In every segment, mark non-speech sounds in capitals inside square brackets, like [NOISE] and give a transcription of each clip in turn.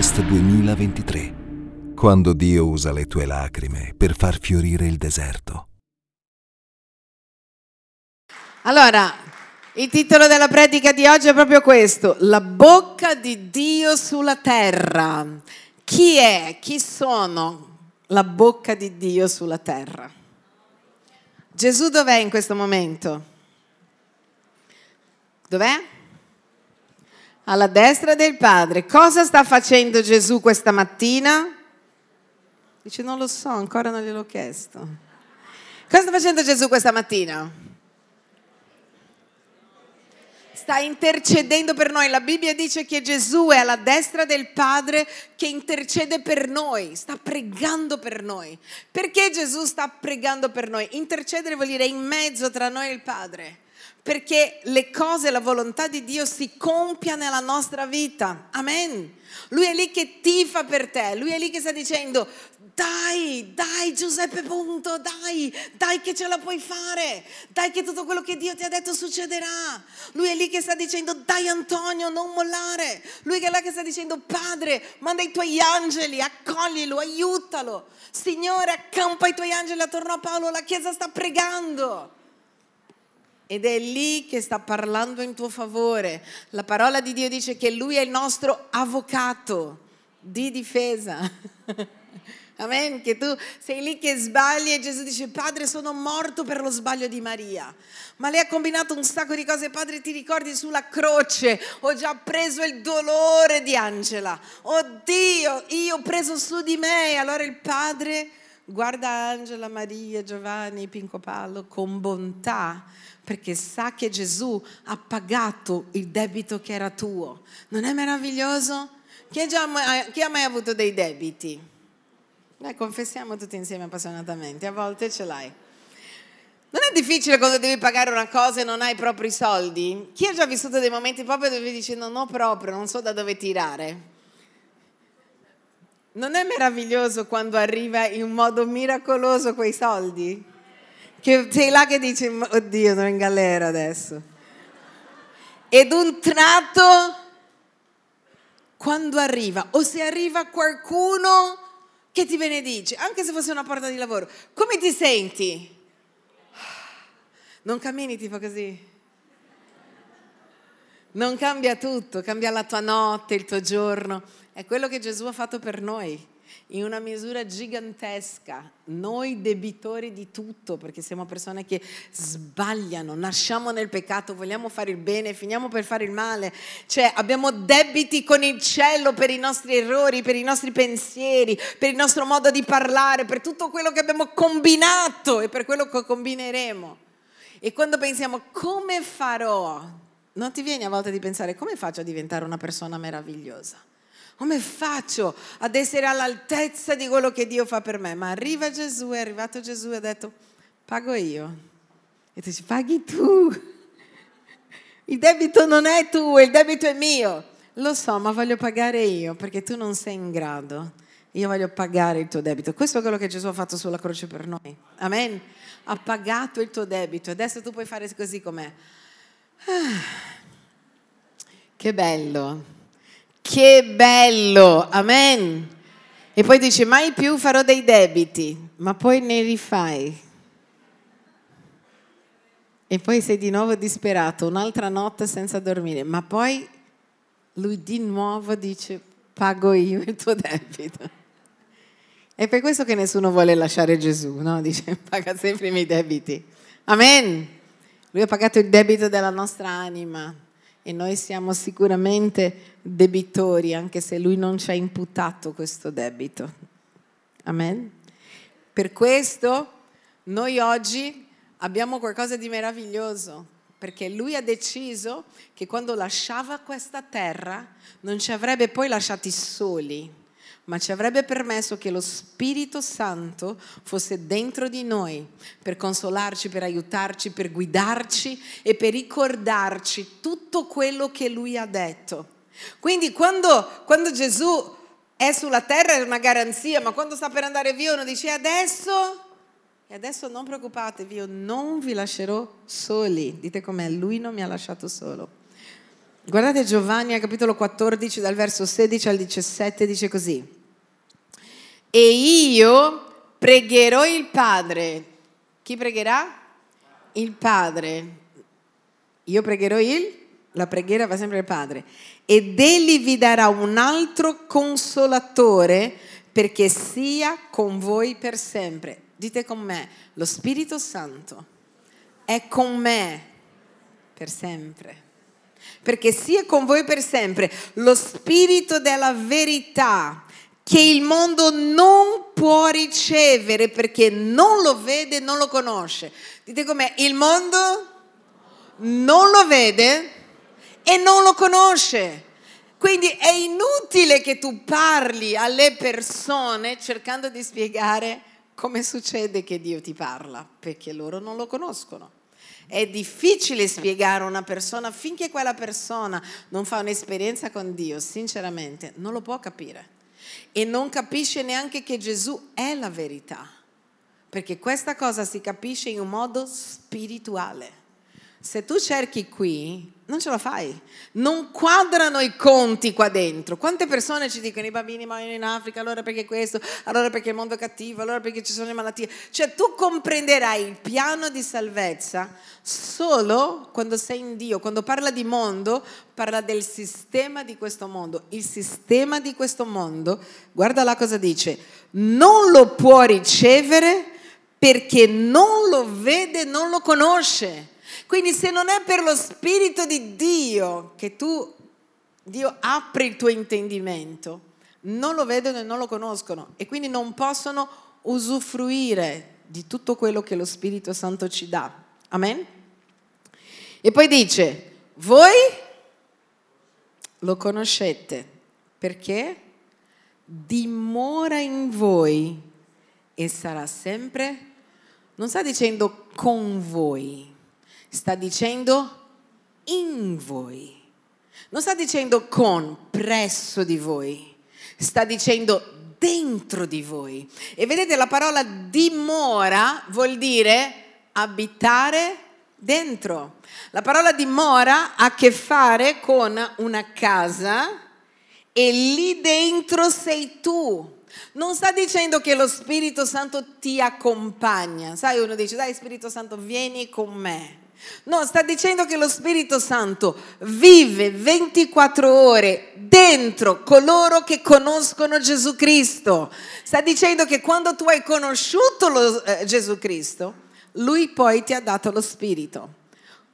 Harvest 2023, quando Dio usa le tue lacrime per far fiorire il deserto. Allora, il titolo della predica di oggi è proprio questo, la bocca di Dio sulla terra. Chi è, chi sono la bocca di Dio sulla terra? Gesù dov'è in questo momento? Dov'è? Alla destra del Padre. Cosa sta facendo Gesù questa mattina? Dice, non lo so, ancora non gliel'ho chiesto. Cosa sta facendo Gesù questa mattina? sta intercedendo per noi. La Bibbia dice che Gesù è alla destra del Padre che intercede per noi, sta pregando per noi. Perché Gesù sta pregando per noi? Intercedere vuol dire in mezzo tra noi e il Padre perché le cose, la volontà di Dio si compia nella nostra vita. Amen. Lui è lì che tifa per te, lui è lì che sta dicendo dai, dai Giuseppe punto, dai, dai che ce la puoi fare, dai che tutto quello che Dio ti ha detto succederà. Lui è lì che sta dicendo dai Antonio, non mollare. Lui è là che sta dicendo Padre, manda i tuoi angeli, accoglilo, aiutalo. Signore, accampa i tuoi angeli attorno a Paolo, la Chiesa sta pregando. Ed è lì che sta parlando in tuo favore. La parola di Dio dice che Lui è il nostro avvocato di difesa. [LAUGHS] Amen, che tu sei lì che sbagli e Gesù dice, Padre sono morto per lo sbaglio di Maria. Ma lei ha combinato un sacco di cose, Padre ti ricordi sulla croce, ho già preso il dolore di Angela. Oddio, io ho preso su di me. Allora il Padre guarda Angela, Maria, Giovanni, Pinco Pallo con bontà perché sa che Gesù ha pagato il debito che era tuo. Non è meraviglioso? Chi, già, chi ha mai avuto dei debiti? Dai, confessiamo tutti insieme appassionatamente, a volte ce l'hai. Non è difficile quando devi pagare una cosa e non hai proprio i soldi? Chi ha già vissuto dei momenti proprio dove dici non ho proprio, non so da dove tirare? Non è meraviglioso quando arriva in modo miracoloso quei soldi? Che sei là che dici, oddio, sono in galera adesso. Ed un tratto, quando arriva, o se arriva qualcuno che ti benedice, anche se fosse una porta di lavoro, come ti senti? Non cammini tipo così. Non cambia tutto, cambia la tua notte, il tuo giorno. È quello che Gesù ha fatto per noi in una misura gigantesca, noi debitori di tutto, perché siamo persone che sbagliano, nasciamo nel peccato, vogliamo fare il bene, finiamo per fare il male, cioè abbiamo debiti con il cielo per i nostri errori, per i nostri pensieri, per il nostro modo di parlare, per tutto quello che abbiamo combinato e per quello che combineremo. E quando pensiamo come farò, non ti viene a volte di pensare come faccio a diventare una persona meravigliosa? Come faccio ad essere all'altezza di quello che Dio fa per me? Ma arriva Gesù, è arrivato Gesù e ha detto, pago io. E tu dici, paghi tu. Il debito non è tuo, il debito è mio. Lo so, ma voglio pagare io perché tu non sei in grado. Io voglio pagare il tuo debito. Questo è quello che Gesù ha fatto sulla croce per noi. Amen. Ha pagato il tuo debito. Adesso tu puoi fare così com'è. Ah, che bello. Che bello, amen. E poi dice, mai più farò dei debiti, ma poi ne rifai. E poi sei di nuovo disperato, un'altra notte senza dormire, ma poi lui di nuovo dice, pago io il tuo debito. È per questo che nessuno vuole lasciare Gesù, no? Dice, [LAUGHS] paga sempre i miei debiti. Amen. Lui ha pagato il debito della nostra anima e noi siamo sicuramente debitori anche se lui non ci ha imputato questo debito. Amen. Per questo noi oggi abbiamo qualcosa di meraviglioso perché lui ha deciso che quando lasciava questa terra non ci avrebbe poi lasciati soli ma ci avrebbe permesso che lo Spirito Santo fosse dentro di noi per consolarci, per aiutarci, per guidarci e per ricordarci tutto quello che Lui ha detto. Quindi quando, quando Gesù è sulla terra è una garanzia, ma quando sta per andare via uno dice adesso, e adesso non preoccupatevi, io non vi lascerò soli. Dite com'è, Lui non mi ha lasciato solo. Guardate Giovanni al capitolo 14 dal verso 16 al 17 dice così. E io pregherò il Padre. Chi pregherà? Il Padre. Io pregherò il la preghiera va sempre il Padre. Ed egli vi darà un altro consolatore perché sia con voi per sempre. Dite con me, lo Spirito Santo è con me per sempre. Perché sia con voi per sempre lo Spirito della verità che il mondo non può ricevere perché non lo vede, non lo conosce. Dite com'è, il mondo non lo vede e non lo conosce. Quindi è inutile che tu parli alle persone cercando di spiegare come succede che Dio ti parla, perché loro non lo conoscono. È difficile spiegare a una persona finché quella persona non fa un'esperienza con Dio, sinceramente, non lo può capire. E non capisce neanche che Gesù è la verità, perché questa cosa si capisce in un modo spirituale. Se tu cerchi qui, non ce la fai. Non quadrano i conti qua dentro. Quante persone ci dicono i bambini muoiono in Africa, allora perché questo, allora perché il mondo è cattivo, allora perché ci sono le malattie. Cioè tu comprenderai il piano di salvezza solo quando sei in Dio. Quando parla di mondo, parla del sistema di questo mondo. Il sistema di questo mondo, guarda là cosa dice, non lo può ricevere perché non lo vede, non lo conosce. Quindi se non è per lo Spirito di Dio che tu, Dio apre il tuo intendimento, non lo vedono e non lo conoscono e quindi non possono usufruire di tutto quello che lo Spirito Santo ci dà. Amen? E poi dice, voi lo conoscete perché dimora in voi e sarà sempre, non sta dicendo con voi, sta dicendo in voi. Non sta dicendo con, presso di voi, sta dicendo dentro di voi. E vedete la parola dimora vuol dire abitare dentro. La parola dimora ha a che fare con una casa e lì dentro sei tu. Non sta dicendo che lo Spirito Santo ti accompagna. Sai, uno dice, dai Spirito Santo, vieni con me. No, sta dicendo che lo Spirito Santo vive 24 ore dentro coloro che conoscono Gesù Cristo. Sta dicendo che quando tu hai conosciuto lo, eh, Gesù Cristo, lui poi ti ha dato lo Spirito.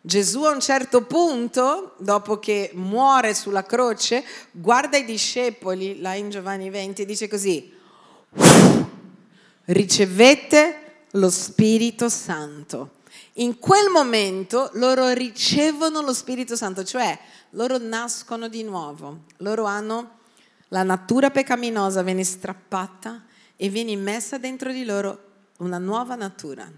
Gesù a un certo punto, dopo che muore sulla croce, guarda i discepoli, là in Giovanni 20, e dice così, ricevete lo Spirito Santo in quel momento loro ricevono lo Spirito Santo, cioè loro nascono di nuovo, loro hanno la natura peccaminosa, viene strappata e viene messa dentro di loro una nuova natura,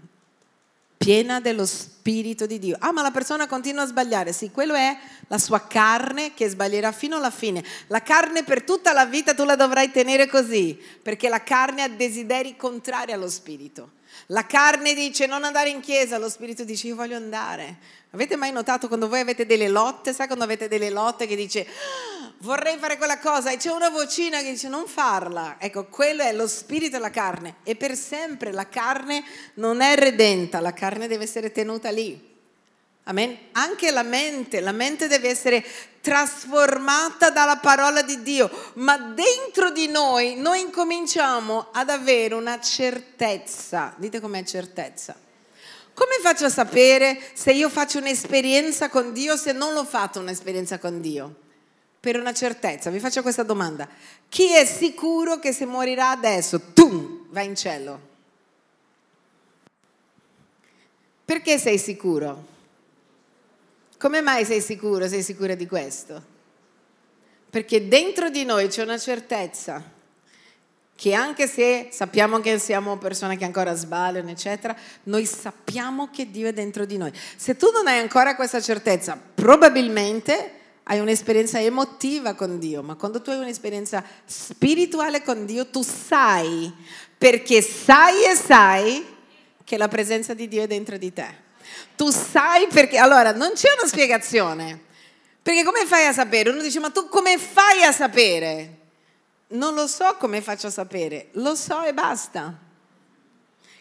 piena dello Spirito di Dio. Ah, ma la persona continua a sbagliare. Sì, quello è la sua carne che sbaglierà fino alla fine. La carne per tutta la vita tu la dovrai tenere così, perché la carne ha desideri contrari allo Spirito. La carne dice non andare in chiesa, lo spirito dice io voglio andare. Avete mai notato quando voi avete delle lotte, sai quando avete delle lotte che dice ah, vorrei fare quella cosa e c'è una vocina che dice non farla. Ecco, quello è lo spirito e la carne e per sempre la carne non è redenta, la carne deve essere tenuta lì. Amen. Anche la mente, la mente deve essere trasformata dalla parola di Dio, ma dentro di noi noi incominciamo ad avere una certezza. Dite com'è certezza. Come faccio a sapere se io faccio un'esperienza con Dio o se non l'ho fatto un'esperienza con Dio? Per una certezza, vi faccio questa domanda. Chi è sicuro che se morirà adesso, tu va in cielo? Perché sei sicuro? Come mai sei sicuro, sei sicura di questo? Perché dentro di noi c'è una certezza che anche se sappiamo che siamo persone che ancora sbagliano, eccetera, noi sappiamo che Dio è dentro di noi. Se tu non hai ancora questa certezza, probabilmente hai un'esperienza emotiva con Dio, ma quando tu hai un'esperienza spirituale con Dio, tu sai, perché sai e sai che la presenza di Dio è dentro di te. Tu sai perché, allora non c'è una spiegazione. Perché come fai a sapere? Uno dice, ma tu come fai a sapere? Non lo so come faccio a sapere, lo so e basta.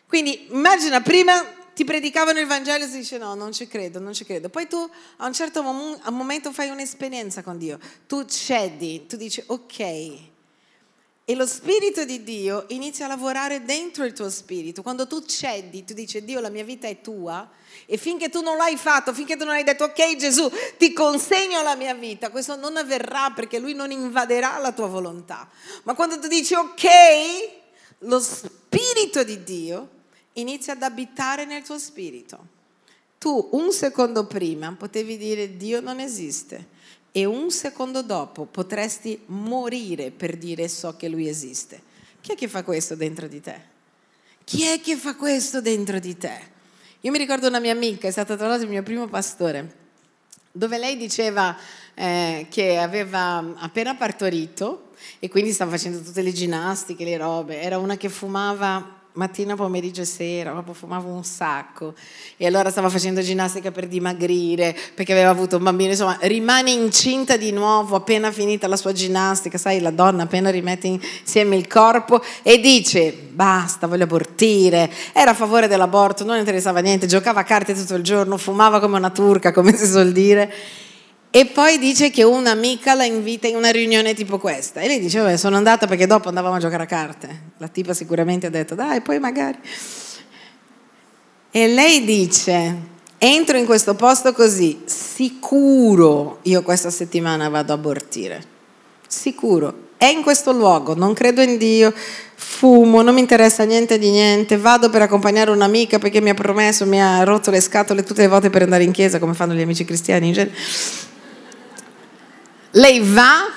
Quindi immagina, prima ti predicavano il Vangelo e si dice no, non ci credo, non ci credo. Poi tu a un certo mom- momento fai un'esperienza con Dio, tu cedi, tu dici ok, e lo Spirito di Dio inizia a lavorare dentro il tuo spirito. Quando tu cedi, tu dici Dio la mia vita è tua e finché tu non l'hai fatto, finché tu non hai detto ok Gesù ti consegno la mia vita, questo non avverrà perché lui non invaderà la tua volontà. Ma quando tu dici ok, lo Spirito di Dio inizia ad abitare nel tuo spirito. Tu un secondo prima potevi dire Dio non esiste e un secondo dopo potresti morire per dire so che lui esiste. Chi è che fa questo dentro di te? Chi è che fa questo dentro di te? Io mi ricordo una mia amica, è stata tra l'altro il mio primo pastore, dove lei diceva eh, che aveva appena partorito e quindi stava facendo tutte le ginnastiche, le robe, era una che fumava mattina, pomeriggio e sera, proprio fumavo un sacco. E allora stava facendo ginnastica per dimagrire perché aveva avuto un bambino, insomma rimane incinta di nuovo appena finita la sua ginnastica, sai la donna appena rimette insieme il corpo e dice basta, voglio abortire, era a favore dell'aborto, non interessava niente, giocava a carte tutto il giorno, fumava come una turca come si suol dire e poi dice che un'amica la invita in una riunione tipo questa. E lei dice, vabbè, sono andata perché dopo andavamo a giocare a carte. La tipa sicuramente ha detto, dai, poi magari. E lei dice, entro in questo posto così, sicuro io questa settimana vado a abortire. Sicuro. È in questo luogo, non credo in Dio, fumo, non mi interessa niente di niente, vado per accompagnare un'amica perché mi ha promesso, mi ha rotto le scatole tutte le volte per andare in chiesa, come fanno gli amici cristiani in genere lei va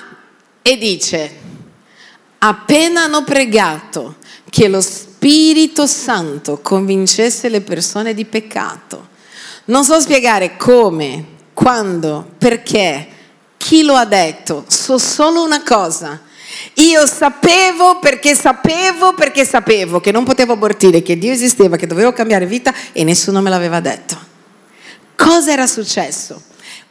e dice, appena hanno pregato che lo Spirito Santo convincesse le persone di peccato, non so spiegare come, quando, perché, chi lo ha detto, so solo una cosa. Io sapevo perché sapevo perché sapevo che non potevo abortire, che Dio esisteva, che dovevo cambiare vita e nessuno me l'aveva detto. Cosa era successo?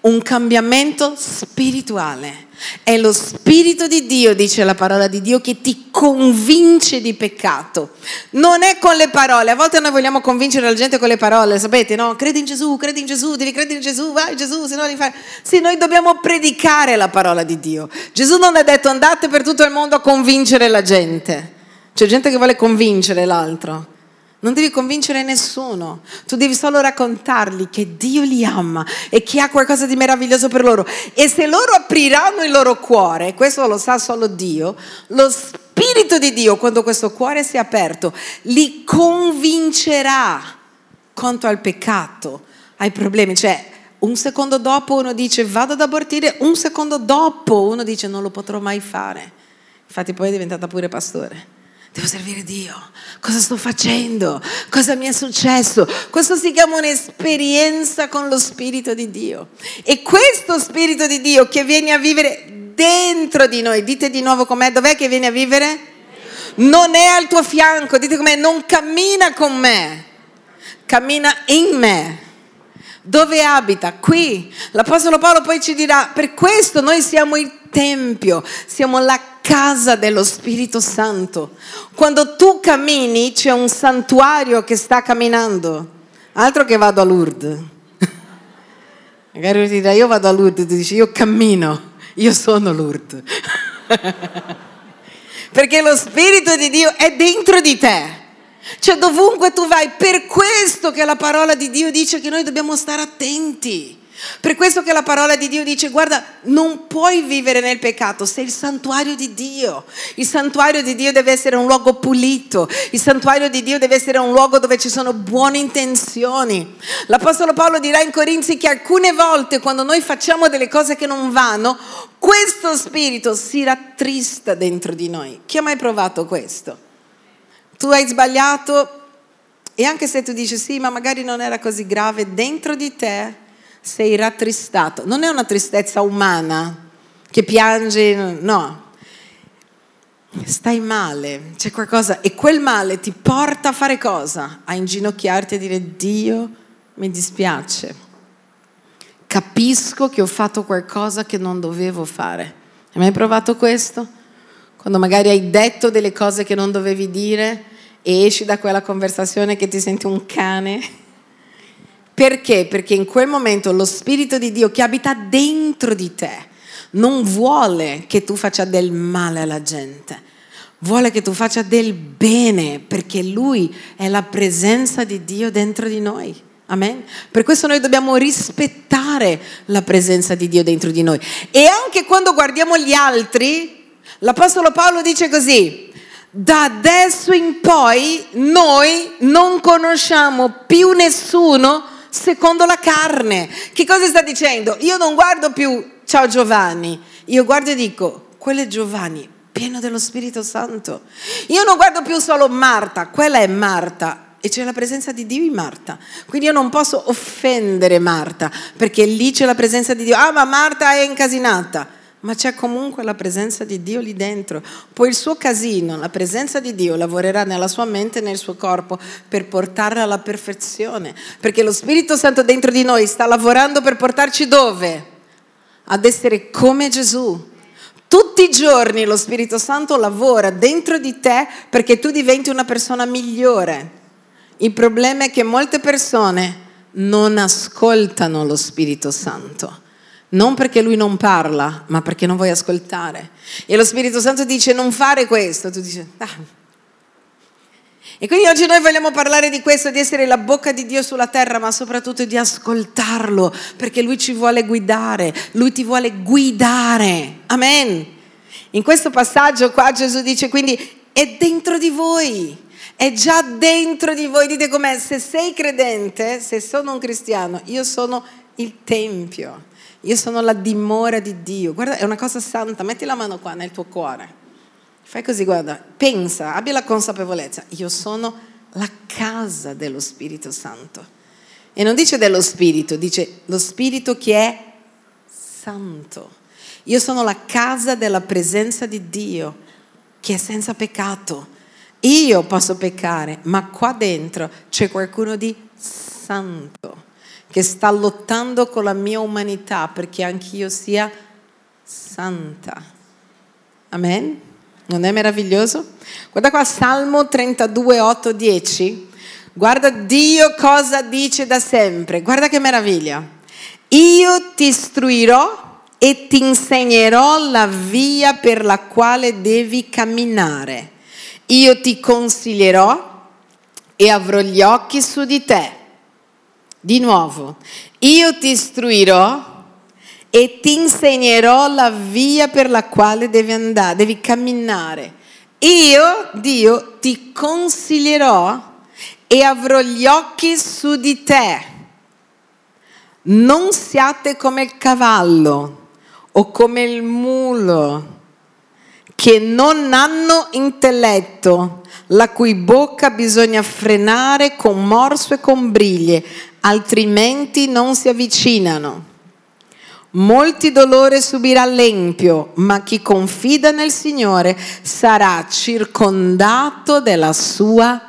Un cambiamento spirituale. È lo Spirito di Dio, dice la parola di Dio, che ti convince di peccato. Non è con le parole. A volte noi vogliamo convincere la gente con le parole, sapete, no? Credi in Gesù, credi in Gesù, devi credere in Gesù, vai Gesù, se no li fai. Sì, noi dobbiamo predicare la parola di Dio. Gesù non ha detto andate per tutto il mondo a convincere la gente. C'è gente che vuole convincere l'altro. Non devi convincere nessuno, tu devi solo raccontargli che Dio li ama e che ha qualcosa di meraviglioso per loro. E se loro apriranno il loro cuore, questo lo sa solo Dio, lo Spirito di Dio, quando questo cuore si è aperto, li convincerà quanto al peccato, ai problemi. Cioè, un secondo dopo uno dice vado ad abortire, un secondo dopo uno dice non lo potrò mai fare. Infatti poi è diventata pure pastore. Devo servire Dio. Cosa sto facendo? Cosa mi è successo? Questo si chiama un'esperienza con lo Spirito di Dio. E questo Spirito di Dio che viene a vivere dentro di noi, dite di nuovo com'è, dov'è che viene a vivere? Non è al tuo fianco, dite com'è, non cammina con me, cammina in me. Dove abita? Qui. L'Apostolo Paolo poi ci dirà, per questo noi siamo il Tempio, siamo la casa dello Spirito Santo. Quando tu cammini c'è un santuario che sta camminando, altro che vado a Lourdes. [LAUGHS] Magari ti dirà io vado a Lourdes, tu dici io cammino, io sono Lourdes. [LAUGHS] Perché lo Spirito di Dio è dentro di te. Cioè dovunque tu vai, per questo che la parola di Dio dice che noi dobbiamo stare attenti. Per questo che la parola di Dio dice, guarda, non puoi vivere nel peccato, sei il santuario di Dio. Il santuario di Dio deve essere un luogo pulito, il santuario di Dio deve essere un luogo dove ci sono buone intenzioni. L'Apostolo Paolo dirà in Corinzi che alcune volte quando noi facciamo delle cose che non vanno, questo spirito si rattrista dentro di noi. Chi ha mai provato questo? Tu hai sbagliato e anche se tu dici sì, ma magari non era così grave, dentro di te sei rattristato. Non è una tristezza umana che piangi, no. Stai male, c'è qualcosa e quel male ti porta a fare cosa? A inginocchiarti e dire Dio mi dispiace. capisco che ho fatto qualcosa che non dovevo fare. Hai mai provato questo? Quando magari hai detto delle cose che non dovevi dire e esci da quella conversazione che ti senti un cane? Perché? Perché in quel momento lo Spirito di Dio che abita dentro di te non vuole che tu faccia del male alla gente, vuole che tu faccia del bene perché Lui è la presenza di Dio dentro di noi. Amen. Per questo noi dobbiamo rispettare la presenza di Dio dentro di noi. E anche quando guardiamo gli altri, l'Apostolo Paolo dice così, da adesso in poi noi non conosciamo più nessuno secondo la carne. Che cosa sta dicendo? Io non guardo più, ciao Giovanni, io guardo e dico, quello è Giovanni, pieno dello Spirito Santo. Io non guardo più solo Marta, quella è Marta, e c'è la presenza di Dio in Marta. Quindi io non posso offendere Marta, perché lì c'è la presenza di Dio. Ah, ma Marta è incasinata. Ma c'è comunque la presenza di Dio lì dentro. Poi il suo casino, la presenza di Dio lavorerà nella sua mente e nel suo corpo per portarla alla perfezione. Perché lo Spirito Santo dentro di noi sta lavorando per portarci dove? Ad essere come Gesù. Tutti i giorni lo Spirito Santo lavora dentro di te perché tu diventi una persona migliore. Il problema è che molte persone non ascoltano lo Spirito Santo. Non perché lui non parla, ma perché non vuoi ascoltare. E lo Spirito Santo dice non fare questo. Tu dici, ah. E quindi oggi noi vogliamo parlare di questo, di essere la bocca di Dio sulla terra, ma soprattutto di ascoltarlo, perché Lui ci vuole guidare, Lui ti vuole guidare. Amen. In questo passaggio qua Gesù dice quindi è dentro di voi è già dentro di voi. Dite com'è, se sei credente, se sono un cristiano, io sono il Tempio, io sono la dimora di Dio. Guarda, è una cosa santa, metti la mano qua nel tuo cuore. Fai così, guarda, pensa, abbia la consapevolezza, io sono la casa dello Spirito Santo. E non dice dello Spirito, dice lo Spirito che è santo. Io sono la casa della presenza di Dio, che è senza peccato. Io posso peccare, ma qua dentro c'è qualcuno di santo che sta lottando con la mia umanità perché anch'io sia santa. Amen? Non è meraviglioso? Guarda qua Salmo 32, 8, 10. Guarda Dio cosa dice da sempre. Guarda che meraviglia. Io ti istruirò e ti insegnerò la via per la quale devi camminare io ti consiglierò e avrò gli occhi su di te. Di nuovo, io ti istruirò e ti insegnerò la via per la quale devi andare, devi camminare. Io, Dio, ti consiglierò e avrò gli occhi su di te. Non siate come il cavallo o come il mulo che non hanno intelletto, la cui bocca bisogna frenare con morso e con briglie, altrimenti non si avvicinano. Molti dolori subirà l'empio, ma chi confida nel Signore sarà circondato della sua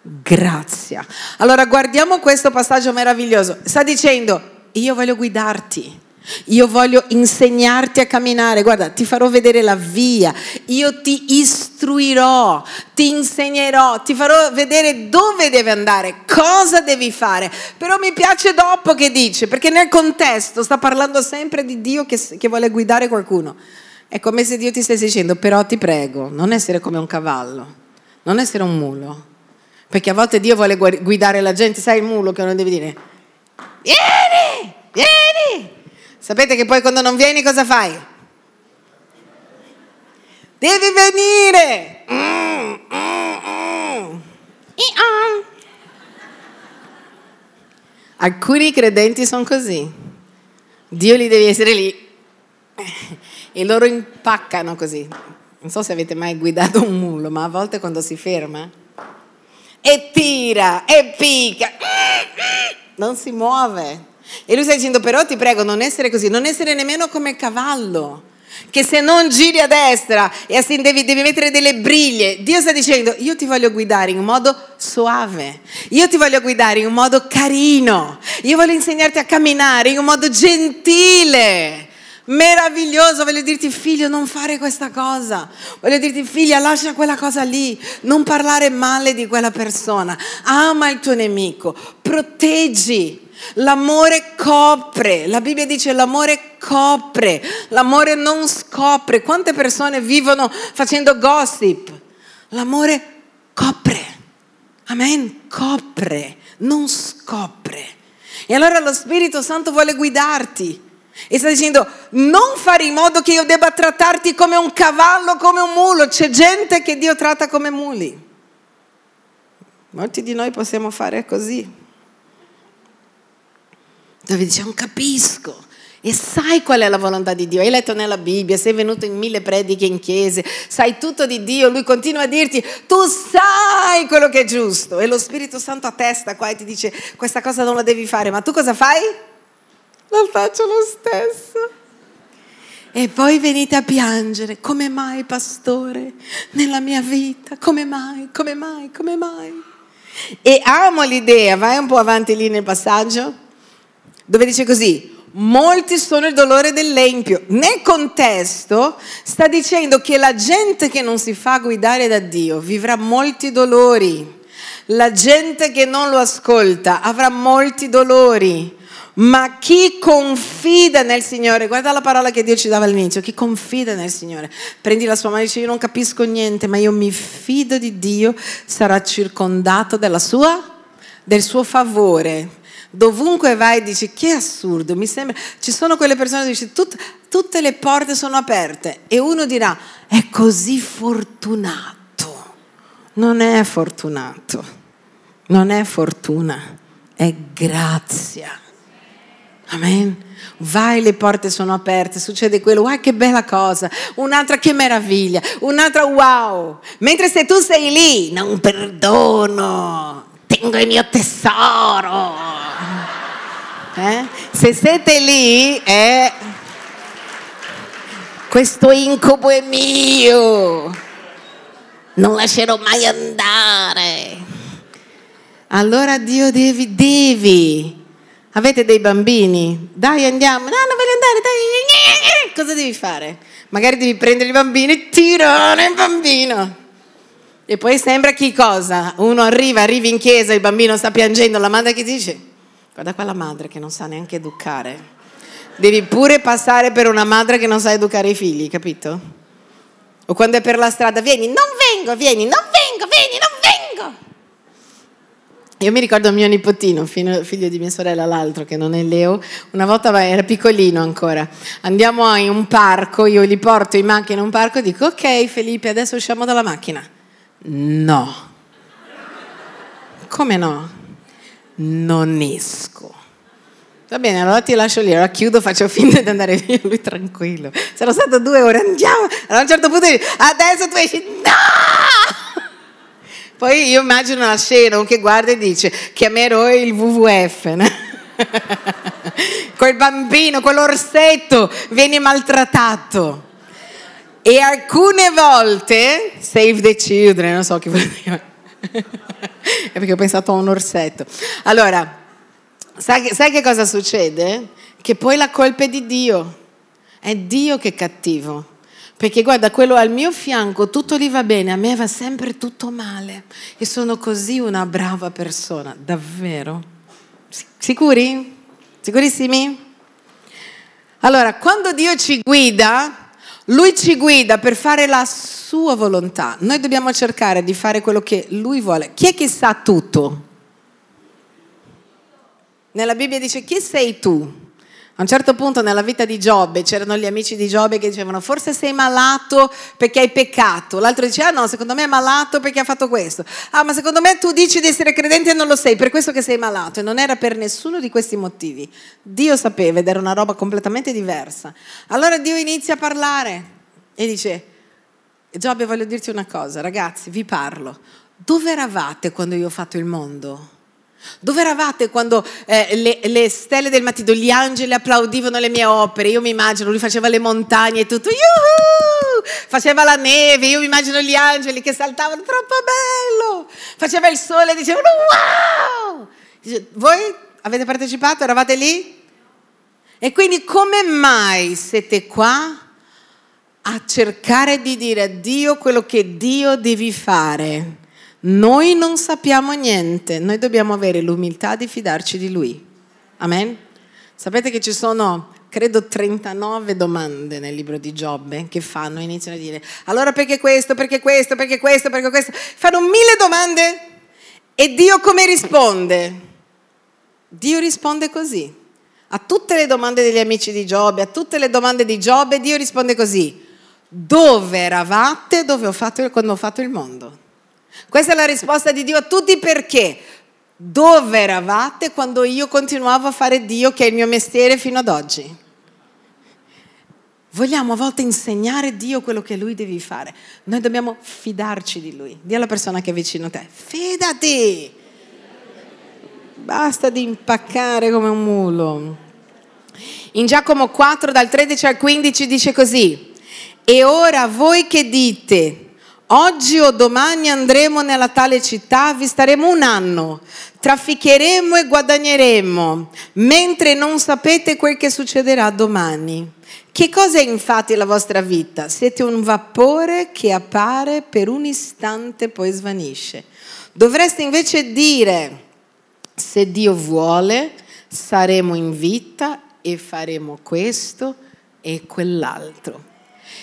grazia. Allora guardiamo questo passaggio meraviglioso. Sta dicendo, io voglio guidarti. Io voglio insegnarti a camminare, guarda, ti farò vedere la via, io ti istruirò, ti insegnerò, ti farò vedere dove devi andare, cosa devi fare. Però mi piace dopo che dice, perché nel contesto sta parlando sempre di Dio che, che vuole guidare qualcuno. È come se Dio ti stesse dicendo, però ti prego, non essere come un cavallo, non essere un mulo. Perché a volte Dio vuole guidare la gente, sai il mulo che non devi dire, vieni, vieni. Sapete che poi quando non vieni cosa fai? Devi venire! Mm, mm, mm. Alcuni credenti sono così. Dio li deve essere lì. E loro impaccano così. Non so se avete mai guidato un mulo, ma a volte quando si ferma e tira e pica, non si muove. E lui sta dicendo, però ti prego, non essere così, non essere nemmeno come cavallo, che se non giri a destra e assim devi, devi, mettere delle briglie, Dio sta dicendo io ti voglio guidare in un modo suave, io ti voglio guidare in un modo carino, io voglio insegnarti a camminare in un modo gentile. Meraviglioso, voglio dirti figlio non fare questa cosa, voglio dirti figlia lascia quella cosa lì, non parlare male di quella persona, ama il tuo nemico, proteggi, L'amore copre, la Bibbia dice l'amore copre, l'amore non scopre. Quante persone vivono facendo gossip? L'amore copre, amen, copre, non scopre. E allora lo Spirito Santo vuole guidarti. E sta dicendo, non fare in modo che io debba trattarti come un cavallo, come un mulo. C'è gente che Dio tratta come muli. Molti di noi possiamo fare così dove non capisco. E sai qual è la volontà di Dio? Hai letto nella Bibbia, sei venuto in mille prediche in chiese, sai tutto di Dio, lui continua a dirti tu sai quello che è giusto e lo Spirito Santo a testa qua e ti dice questa cosa non la devi fare, ma tu cosa fai? La faccio lo stesso. E poi venite a piangere, come mai pastore, nella mia vita, come mai, come mai, come mai? E amo l'idea, vai un po' avanti lì nel passaggio dove dice così, molti sono il dolore dell'empio. Nel contesto sta dicendo che la gente che non si fa guidare da Dio vivrà molti dolori. La gente che non lo ascolta avrà molti dolori. Ma chi confida nel Signore, guarda la parola che Dio ci dava all'inizio, chi confida nel Signore, prendi la sua mano e dice io non capisco niente, ma io mi fido di Dio, sarà circondato sua, del suo favore. Dovunque vai dici che assurdo, mi sembra, ci sono quelle persone che dici tut, tutte le porte sono aperte e uno dirà è così fortunato. Non è fortunato, non è fortuna, è grazia. Amen. Vai, le porte sono aperte, succede quello, wow, che bella cosa, un'altra che meraviglia, un'altra wow. Mentre se tu sei lì, non perdono, tengo il mio tesoro. Eh? Se siete lì, eh, questo incubo è mio, non lascerò mai andare. Allora Dio devi, devi. Avete dei bambini? Dai andiamo, no non voglio andare, dai. Cosa devi fare? Magari devi prendere i bambini e tirare il bambino. E poi sembra che cosa? Uno arriva, arrivi in chiesa, il bambino sta piangendo, la madre che dice, guarda quella madre che non sa neanche educare. Devi pure passare per una madre che non sa educare i figli, capito? O quando è per la strada, vieni, non vengo, vieni, non vengo, vieni, non vengo. Io mi ricordo mio nipotino, figlio di mia sorella, l'altro che non è Leo, una volta era piccolino ancora. Andiamo in un parco, io li porto in macchina in un parco e dico ok Felipe, adesso usciamo dalla macchina. No. Come no? Non esco. Va bene, allora ti lascio lì, allora chiudo, faccio finta di andare via, lui tranquillo. Sono stato due ore, andiamo. Allora a un certo punto dico, adesso tu esci, no! Poi io immagino la scena che guarda e dice, chiamerò il WWF. No? [LAUGHS] Quel bambino, quell'orsetto viene maltrattato. E alcune volte, save the children, non so che vuol dire, [LAUGHS] è perché ho pensato a un orsetto. Allora, sai, sai che cosa succede? Che poi la colpa è di Dio, è Dio che è cattivo. Perché guarda, quello al mio fianco tutto gli va bene, a me va sempre tutto male. E sono così una brava persona, davvero. Sicuri? Sicurissimi? Allora, quando Dio ci guida, lui ci guida per fare la sua volontà. Noi dobbiamo cercare di fare quello che lui vuole. Chi è che sa tutto? Nella Bibbia dice chi sei tu? A un certo punto nella vita di Giobbe c'erano gli amici di Giobbe che dicevano forse sei malato perché hai peccato. L'altro diceva ah no, secondo me è malato perché ha fatto questo. Ah ma secondo me tu dici di essere credente e non lo sei, per questo che sei malato. E non era per nessuno di questi motivi. Dio sapeva ed era una roba completamente diversa. Allora Dio inizia a parlare e dice Giobbe voglio dirti una cosa, ragazzi, vi parlo. Dove eravate quando io ho fatto il mondo? Dove eravate quando eh, le, le, stelle del mattino, gli angeli applaudivano le mie opere? Io mi immagino, lui faceva le montagne e tutto, Yuhu! faceva la neve, io mi immagino gli angeli che saltavano, troppo bello! Faceva il sole e dicevano wow! Voi avete partecipato? Eravate lì? E quindi come mai siete qua a cercare di dire a Dio quello che Dio devi fare? Noi non sappiamo niente, noi dobbiamo avere l'umiltà di fidarci di Lui. Amen? Sapete che ci sono, credo, 39 domande nel libro di Giobbe che fanno, iniziano a dire, allora perché questo, perché questo, perché questo, perché questo? Fanno mille domande e Dio come risponde? Dio risponde così. A tutte le domande degli amici di Giobbe, a tutte le domande di Giobbe, Dio risponde così. Dove eravate dove ho fatto, quando ho fatto il mondo? Questa è la risposta di Dio a tutti perché dove eravate quando io continuavo a fare Dio che è il mio mestiere fino ad oggi? Vogliamo a volte insegnare Dio quello che Lui devi fare. Noi dobbiamo fidarci di Lui. Dì alla persona che è vicino a te, fidati! Basta di impaccare come un mulo. In Giacomo 4 dal 13 al 15 dice così, e ora voi che dite, Oggi o domani andremo nella tale città, vi staremo un anno, trafficheremo e guadagneremo, mentre non sapete quel che succederà domani. Che cosa è infatti la vostra vita? Siete un vapore che appare per un istante e poi svanisce. Dovreste invece dire, se Dio vuole, saremo in vita e faremo questo e quell'altro.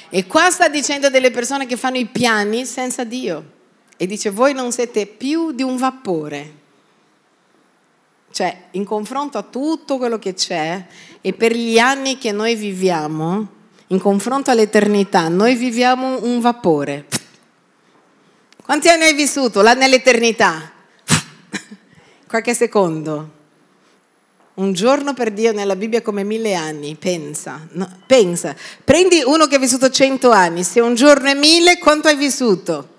E qua sta dicendo delle persone che fanno i piani senza Dio. E dice, voi non siete più di un vapore. Cioè, in confronto a tutto quello che c'è e per gli anni che noi viviamo, in confronto all'eternità, noi viviamo un vapore. Quanti anni hai vissuto là nell'eternità? [LAUGHS] Qualche secondo. Un giorno per Dio nella Bibbia come mille anni, pensa, no, pensa. Prendi uno che ha vissuto cento anni, se un giorno è mille, quanto hai vissuto?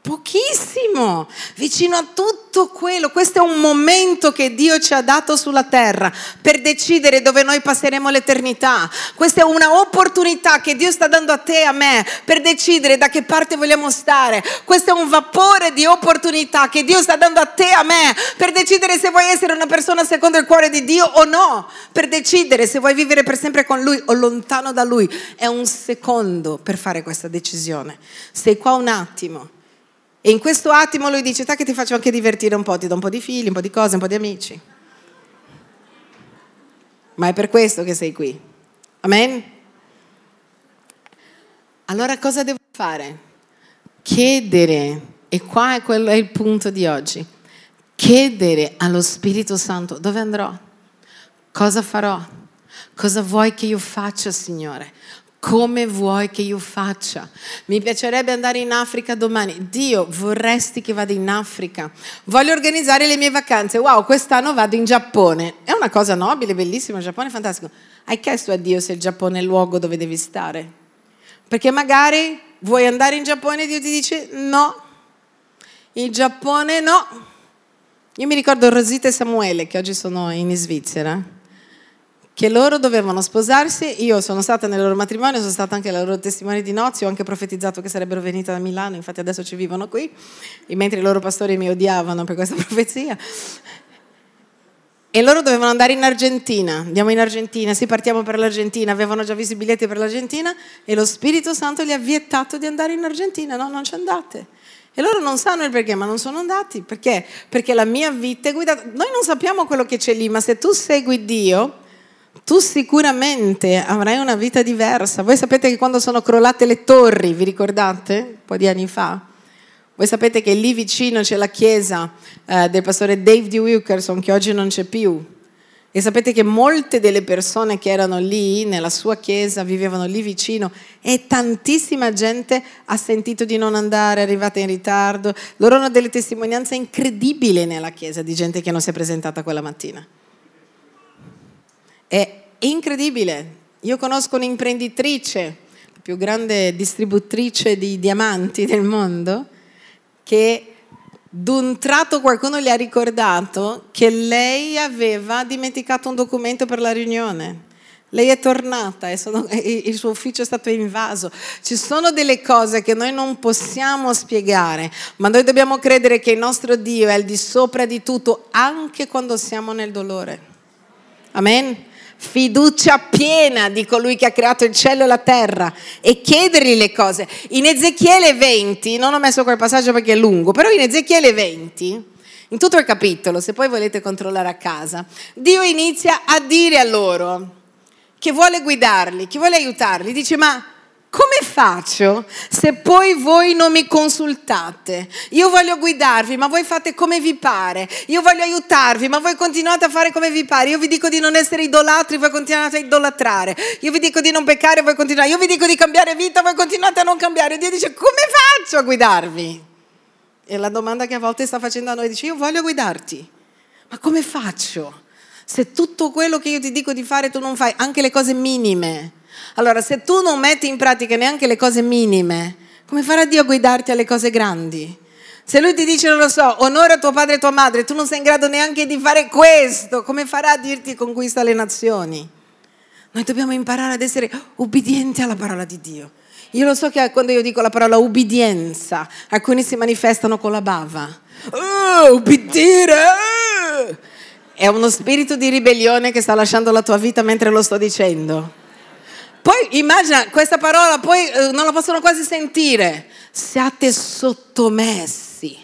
Pochissimo, vicino a tutto quello. Questo è un momento che Dio ci ha dato sulla terra per decidere dove noi passeremo l'eternità. Questa è una opportunità che Dio sta dando a te e a me per decidere da che parte vogliamo stare. Questo è un vapore di opportunità che Dio sta dando a te e a me per decidere se vuoi essere una persona secondo il cuore di Dio o no. Per decidere se vuoi vivere per sempre con Lui o lontano da Lui. È un secondo per fare questa decisione. Sei qua un attimo e in questo attimo lui dice, che ti faccio anche divertire un po', ti do un po' di figli, un po' di cose, un po' di amici. Ma è per questo che sei qui. Amen? Allora cosa devo fare? Chiedere, e qua è, quello, è il punto di oggi, chiedere allo Spirito Santo dove andrò, cosa farò, cosa vuoi che io faccia, Signore come vuoi che io faccia? Mi piacerebbe andare in Africa domani. Dio, vorresti che vada in Africa? Voglio organizzare le mie vacanze. Wow, quest'anno vado in Giappone. È una cosa nobile, bellissima. Il Giappone è fantastico. Hai chiesto a Dio se il Giappone è il luogo dove devi stare? Perché magari vuoi andare in Giappone e Dio ti dice no. Il Giappone no. Io mi ricordo Rosita e Samuele che oggi sono in Svizzera che loro dovevano sposarsi, io sono stata nel loro matrimonio, sono stata anche la loro testimone di nozio, ho anche profetizzato che sarebbero venite da Milano, infatti adesso ci vivono qui, mentre i loro pastori mi odiavano per questa [LAUGHS] profezia. E loro dovevano andare in Argentina, andiamo in Argentina, sì partiamo per l'Argentina, avevano già visto i biglietti per l'Argentina e lo Spirito Santo gli ha vietato di andare in Argentina, no, non ci andate. E loro non sanno il perché, ma non sono andati. Perché? Perché la mia vita è guidata. Noi non sappiamo quello che c'è lì, ma se tu segui Dio, tu sicuramente avrai una vita diversa. Voi sapete che quando sono crollate le torri, vi ricordate? Un po' di anni fa. Voi sapete che lì vicino c'è la chiesa eh, del pastore Dave D. Wilkerson, che oggi non c'è più. E sapete che molte delle persone che erano lì nella sua chiesa vivevano lì vicino e tantissima gente ha sentito di non andare, è arrivata in ritardo. Loro hanno delle testimonianze incredibili nella chiesa di gente che non si è presentata quella mattina. È incredibile. Io conosco un'imprenditrice, la più grande distributrice di diamanti del mondo, che D'un tratto qualcuno gli ha ricordato che lei aveva dimenticato un documento per la riunione. Lei è tornata e sono, [LAUGHS] il suo ufficio è stato invaso. Ci sono delle cose che noi non possiamo spiegare, ma noi dobbiamo credere che il nostro Dio è al di sopra di tutto, anche quando siamo nel dolore. Amen fiducia piena di colui che ha creato il cielo e la terra e chiedergli le cose. In Ezechiele 20, non ho messo quel passaggio perché è lungo, però in Ezechiele 20, in tutto il capitolo, se poi volete controllare a casa, Dio inizia a dire a loro che vuole guidarli, che vuole aiutarli, dice ma come faccio se poi voi non mi consultate? Io voglio guidarvi, ma voi fate come vi pare. Io voglio aiutarvi, ma voi continuate a fare come vi pare. Io vi dico di non essere idolatri, voi continuate a idolatrare. Io vi dico di non peccare, voi continuate. Io vi dico di cambiare vita, voi continuate a non cambiare. Dio dice, come faccio a guidarvi? E la domanda che a volte sta facendo a noi dice, io voglio guidarti, ma come faccio? Se tutto quello che io ti dico di fare tu non fai, anche le cose minime allora, se tu non metti in pratica neanche le cose minime, come farà Dio a guidarti alle cose grandi? Se lui ti dice, non lo so, onora tuo padre e tua madre, tu non sei in grado neanche di fare questo, come farà a dirti conquista le nazioni? Noi dobbiamo imparare ad essere ubbidienti alla parola di Dio. Io lo so che quando io dico la parola ubbidienza, alcuni si manifestano con la bava. Oh, ubbidire! Oh! È uno spirito di ribellione che sta lasciando la tua vita mentre lo sto dicendo. Poi immagina questa parola, poi eh, non la possono quasi sentire. Siate sottomessi,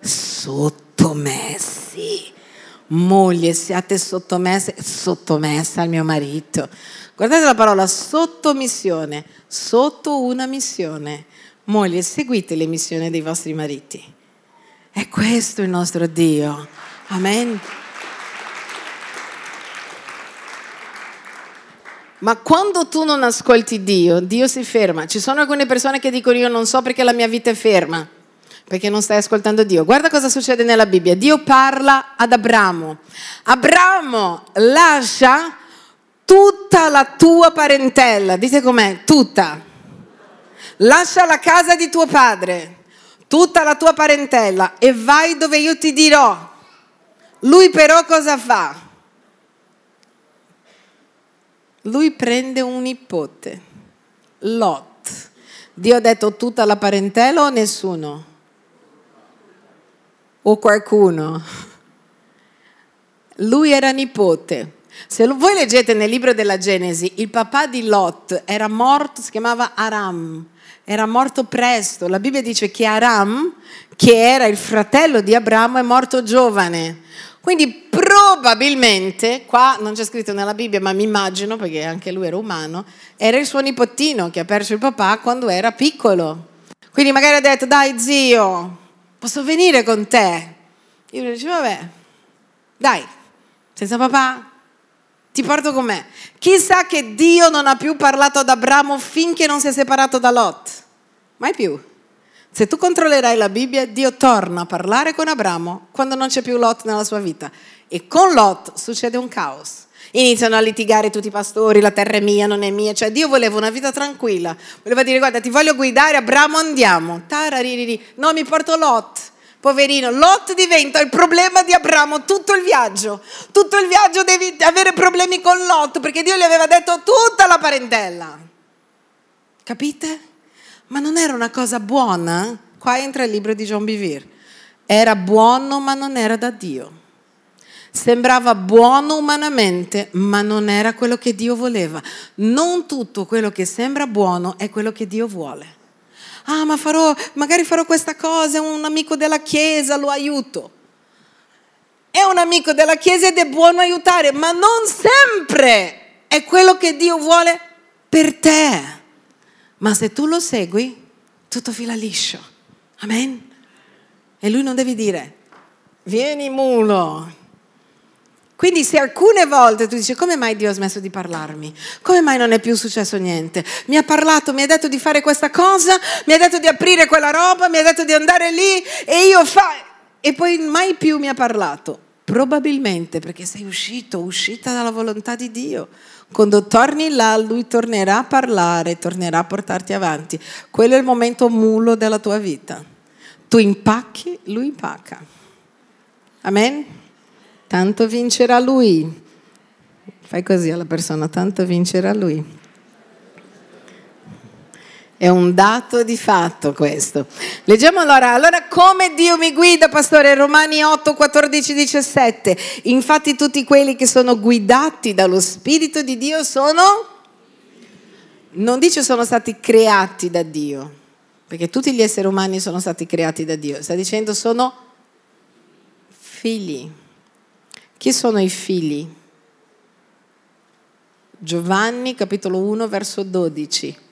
sottomessi. Moglie, siate sottomesse, sottomessa al mio marito. Guardate la parola sottomissione, sotto una missione. Moglie, seguite le missioni dei vostri mariti. È questo il nostro Dio. Amen. Ma quando tu non ascolti Dio, Dio si ferma. Ci sono alcune persone che dicono io non so perché la mia vita è ferma, perché non stai ascoltando Dio. Guarda cosa succede nella Bibbia. Dio parla ad Abramo. Abramo lascia tutta la tua parentela. Dite com'è? Tutta. Lascia la casa di tuo padre, tutta la tua parentela e vai dove io ti dirò. Lui però cosa fa? Lui prende un nipote, Lot. Dio ha detto tutta la parentela o nessuno? O qualcuno? Lui era nipote. Se voi leggete nel libro della Genesi, il papà di Lot era morto, si chiamava Aram, era morto presto. La Bibbia dice che Aram, che era il fratello di Abramo, è morto giovane. Quindi probabilmente, qua non c'è scritto nella Bibbia, ma mi immagino, perché anche lui era umano, era il suo nipotino che ha perso il papà quando era piccolo. Quindi magari ha detto, dai zio, posso venire con te? Io gli dicevo, vabbè, dai, senza papà, ti porto con me. Chissà che Dio non ha più parlato ad Abramo finché non si è separato da Lot. Mai più. Se tu controllerai la Bibbia, Dio torna a parlare con Abramo quando non c'è più Lot nella sua vita. E con Lot succede un caos. Iniziano a litigare tutti i pastori, la terra è mia, non è mia. Cioè Dio voleva una vita tranquilla. Voleva dire, guarda, ti voglio guidare, Abramo andiamo. Taraririri. No, mi porto Lot. Poverino, Lot diventa il problema di Abramo tutto il viaggio. Tutto il viaggio devi avere problemi con Lot perché Dio gli aveva detto tutta la parentela. Capite? Ma non era una cosa buona? Qua entra il libro di John Bevere. Era buono ma non era da Dio. Sembrava buono umanamente, ma non era quello che Dio voleva. Non tutto quello che sembra buono è quello che Dio vuole. Ah, ma farò, magari farò questa cosa, è un amico della Chiesa, lo aiuto. È un amico della Chiesa ed è buono aiutare, ma non sempre è quello che Dio vuole per te. Ma se tu lo segui, tutto fila liscio. Amen. E lui non devi dire, vieni mulo. Quindi se alcune volte tu dici come mai Dio ha smesso di parlarmi? Come mai non è più successo niente? Mi ha parlato, mi ha detto di fare questa cosa, mi ha detto di aprire quella roba, mi ha detto di andare lì e io fa... E poi mai più mi ha parlato. Probabilmente perché sei uscito, uscita dalla volontà di Dio. Quando torni là, lui tornerà a parlare, tornerà a portarti avanti. Quello è il momento mulo della tua vita. Tu impacchi, lui impacca. Amen? Tanto vincerà lui. Fai così alla persona, tanto vincerà lui. È un dato di fatto questo. Leggiamo allora, allora come Dio mi guida, pastore, Romani 8, 14, 17. Infatti tutti quelli che sono guidati dallo Spirito di Dio sono, non dice sono stati creati da Dio, perché tutti gli esseri umani sono stati creati da Dio, sta dicendo sono figli. Chi sono i figli? Giovanni capitolo 1 verso 12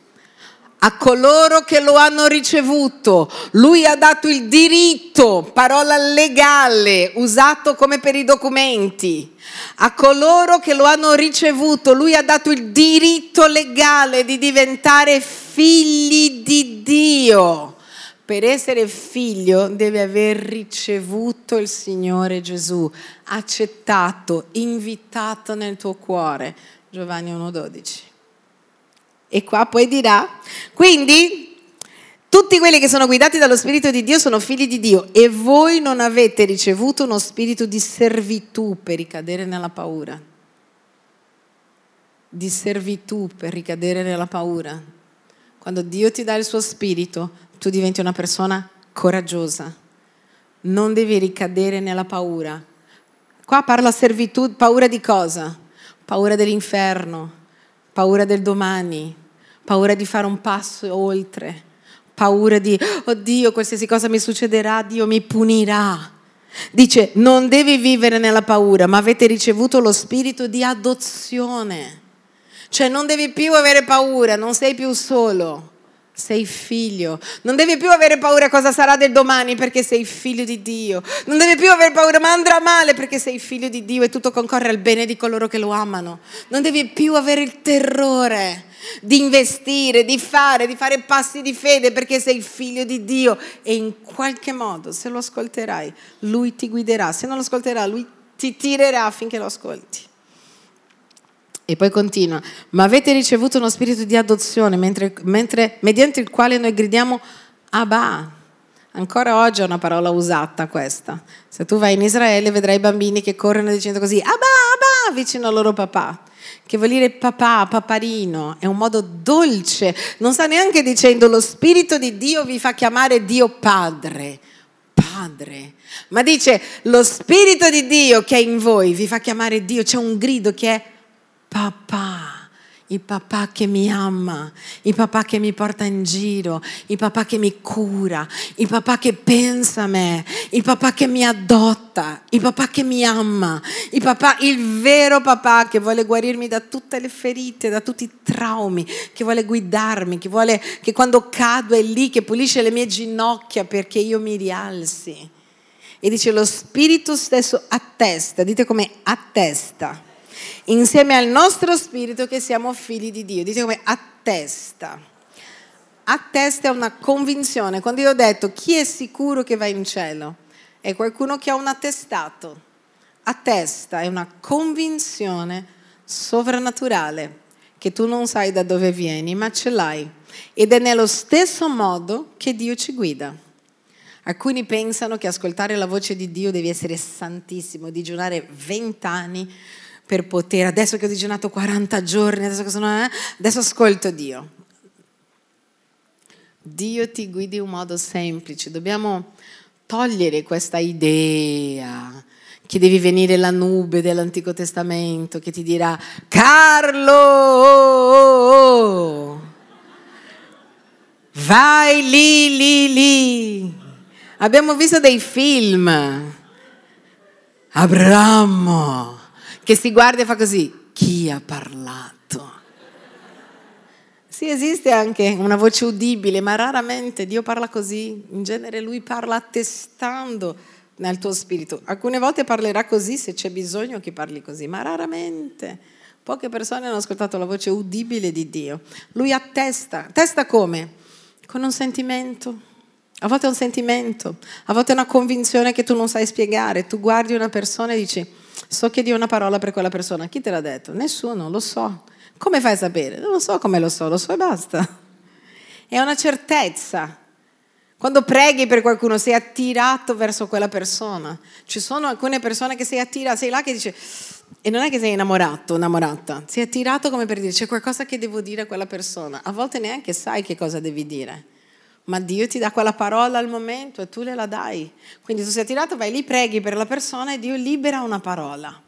a coloro che lo hanno ricevuto. Lui ha dato il diritto, parola legale, usato come per i documenti. A coloro che lo hanno ricevuto, lui ha dato il diritto legale di diventare figli di Dio. Per essere figlio deve aver ricevuto il Signore Gesù, accettato, invitato nel tuo cuore. Giovanni 1,12. E qua poi dirà, quindi tutti quelli che sono guidati dallo Spirito di Dio sono figli di Dio e voi non avete ricevuto uno spirito di servitù per ricadere nella paura. Di servitù per ricadere nella paura. Quando Dio ti dà il suo spirito, tu diventi una persona coraggiosa. Non devi ricadere nella paura. Qua parla servitù, paura di cosa? Paura dell'inferno, paura del domani, paura di fare un passo oltre, paura di, oddio, qualsiasi cosa mi succederà, Dio mi punirà. Dice, non devi vivere nella paura, ma avete ricevuto lo spirito di adozione. Cioè non devi più avere paura, non sei più solo sei figlio. Non devi più avere paura cosa sarà del domani perché sei figlio di Dio. Non devi più avere paura ma andrà male perché sei figlio di Dio e tutto concorre al bene di coloro che lo amano. Non devi più avere il terrore di investire, di fare, di fare passi di fede perché sei figlio di Dio e in qualche modo se lo ascolterai, lui ti guiderà. Se non lo ascolterà, lui ti tirerà affinché lo ascolti. E poi continua, ma avete ricevuto uno spirito di adozione mentre, mentre, mediante il quale noi gridiamo Abba. Ancora oggi è una parola usata questa. Se tu vai in Israele vedrai bambini che corrono dicendo così Abba, Abba, vicino al loro papà. Che vuol dire papà, paparino, è un modo dolce. Non sta neanche dicendo lo spirito di Dio vi fa chiamare Dio Padre. Padre. Ma dice lo spirito di Dio che è in voi vi fa chiamare Dio. C'è un grido che è papà, il papà che mi ama, il papà che mi porta in giro, il papà che mi cura, il papà che pensa a me, il papà che mi adotta, il papà che mi ama, il papà, il vero papà che vuole guarirmi da tutte le ferite, da tutti i traumi, che vuole guidarmi, che vuole che quando cado è lì, che pulisce le mie ginocchia perché io mi rialzi. E dice lo Spirito stesso attesta, dite come attesta insieme al nostro spirito che siamo figli di Dio. Dite come attesta. Attesta è una convinzione. Quando io ho detto chi è sicuro che va in cielo, è qualcuno che ha un attestato. Attesta è una convinzione sovrannaturale che tu non sai da dove vieni, ma ce l'hai. Ed è nello stesso modo che Dio ci guida. Alcuni pensano che ascoltare la voce di Dio devi essere santissimo, digiunare vent'anni per poter, adesso che ho digiunato 40 giorni, adesso che sono, eh, adesso ascolto Dio. Dio ti guidi in un modo semplice, dobbiamo togliere questa idea che devi venire la nube dell'Antico Testamento che ti dirà Carlo, vai lì, lì, lì. Abbiamo visto dei film. Abramo che si guarda e fa così, chi ha parlato? Sì, esiste anche una voce udibile, ma raramente Dio parla così. In genere Lui parla attestando nel tuo spirito. Alcune volte parlerà così se c'è bisogno che parli così, ma raramente. Poche persone hanno ascoltato la voce udibile di Dio. Lui attesta. Attesta come? Con un sentimento. A volte è un sentimento, a volte è una convinzione che tu non sai spiegare. Tu guardi una persona e dici So che Dio ha una parola per quella persona. Chi te l'ha detto? Nessuno, lo so. Come fai a sapere? Non lo so come lo so, lo so e basta. È una certezza. Quando preghi per qualcuno sei attirato verso quella persona. Ci sono alcune persone che sei attirato, sei là che dice, e non è che sei innamorato, innamorata, sei attirato come per dire c'è qualcosa che devo dire a quella persona. A volte neanche sai che cosa devi dire, ma Dio ti dà quella parola al momento e tu le la dai. Quindi tu sei attirato, vai lì, preghi per la persona e Dio libera una parola.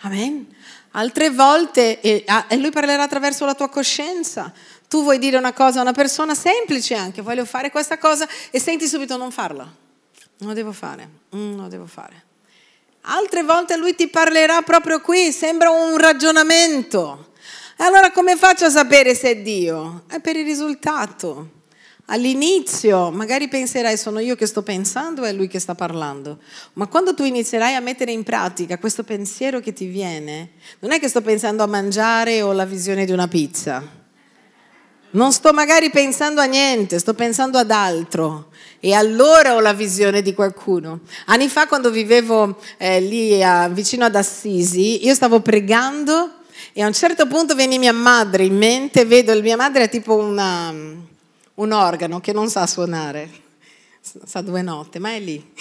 Amen. Altre volte, e, e lui parlerà attraverso la tua coscienza tu vuoi dire una cosa a una persona semplice anche, voglio fare questa cosa e senti subito non farla. Non lo devo fare, mm, non lo devo fare. Altre volte lui ti parlerà proprio qui, sembra un ragionamento. E allora come faccio a sapere se è Dio? È per il risultato. All'inizio magari penserai sono io che sto pensando è lui che sta parlando, ma quando tu inizierai a mettere in pratica questo pensiero che ti viene, non è che sto pensando a mangiare o alla visione di una pizza non sto magari pensando a niente, sto pensando ad altro. E allora ho la visione di qualcuno. Anni fa, quando vivevo eh, lì a, vicino ad Assisi, io stavo pregando e a un certo punto viene mia madre in mente, vedo mia madre è tipo una, un organo che non sa suonare, sa due note, ma è lì.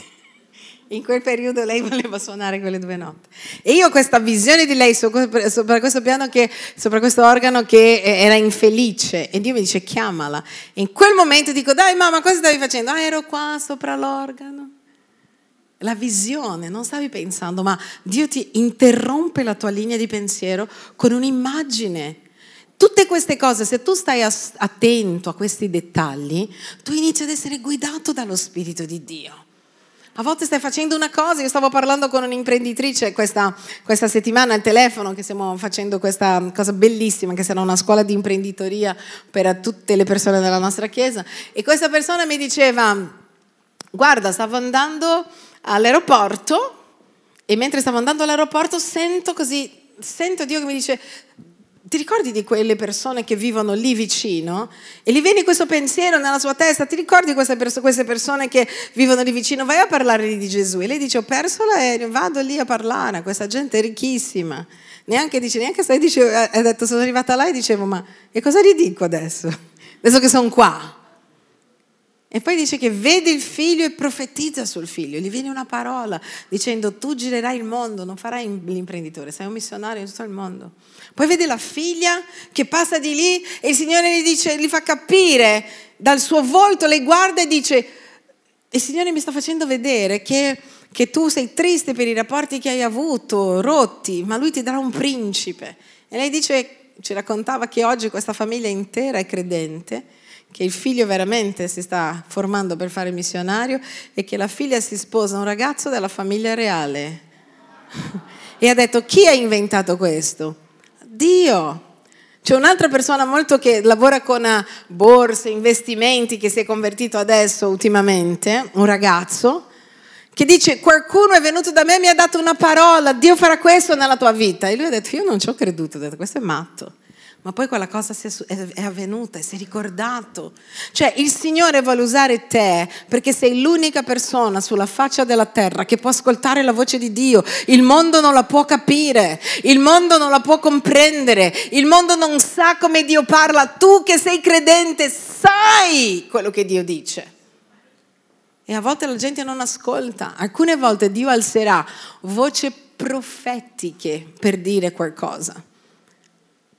In quel periodo lei voleva suonare quelle due note. E io ho questa visione di lei sopra questo piano che, sopra questo organo che era infelice. E Dio mi dice chiamala. E in quel momento dico, dai mamma, cosa stavi facendo? Ah, ero qua sopra l'organo. La visione, non stavi pensando, ma Dio ti interrompe la tua linea di pensiero con un'immagine. Tutte queste cose, se tu stai attento a questi dettagli, tu inizi ad essere guidato dallo Spirito di Dio. A volte stai facendo una cosa, io stavo parlando con un'imprenditrice questa, questa, settimana al telefono che stiamo facendo questa cosa bellissima che sarà una scuola di imprenditoria per tutte le persone della nostra chiesa e questa persona mi diceva guarda stavo andando all'aeroporto e mentre stavo andando all'aeroporto sento così, sento Dio che mi dice ti ricordi di quelle persone che vivono lì vicino? E gli viene questo pensiero nella sua testa, ti ricordi queste, perso- queste persone che vivono lì vicino? Vai a parlare di Gesù. E lei dice, ho perso l'aereo, vado lì a parlare questa gente ricchissima. Neanche dice, neanche sai, dice, ha detto, sono arrivata là e dicevo, ma che cosa gli dico adesso? Adesso che sono qua. E poi dice che vede il figlio e profetizza sul figlio, gli viene una parola dicendo tu girerai il mondo, non farai l'imprenditore, sei un missionario in tutto il mondo. Poi vede la figlia che passa di lì e il Signore gli, dice, gli fa capire dal suo volto, le guarda e dice, il Signore mi sta facendo vedere che, che tu sei triste per i rapporti che hai avuto, rotti, ma Lui ti darà un principe. E lei dice, ci raccontava che oggi questa famiglia intera è credente che il figlio veramente si sta formando per fare missionario e che la figlia si sposa un ragazzo della famiglia reale. e ha detto chi ha inventato questo? Dio. C'è un'altra persona molto che lavora con eh, borse, investimenti, che si è convertito adesso ultimamente, un ragazzo, che dice qualcuno è venuto da me e mi ha dato una parola, Dio farà questo nella tua vita. E lui ha detto io non ci ho creduto, ho detto questo è matto ma poi quella cosa è avvenuta, si è ricordato. Cioè il Signore vuole usare te perché sei l'unica persona sulla faccia della terra che può ascoltare la voce di Dio. Il mondo non la può capire, il mondo non la può comprendere, il mondo non sa come Dio parla. Tu che sei credente sai quello che Dio dice. E a volte la gente non ascolta. Alcune volte Dio alzerà voci profetiche per dire qualcosa.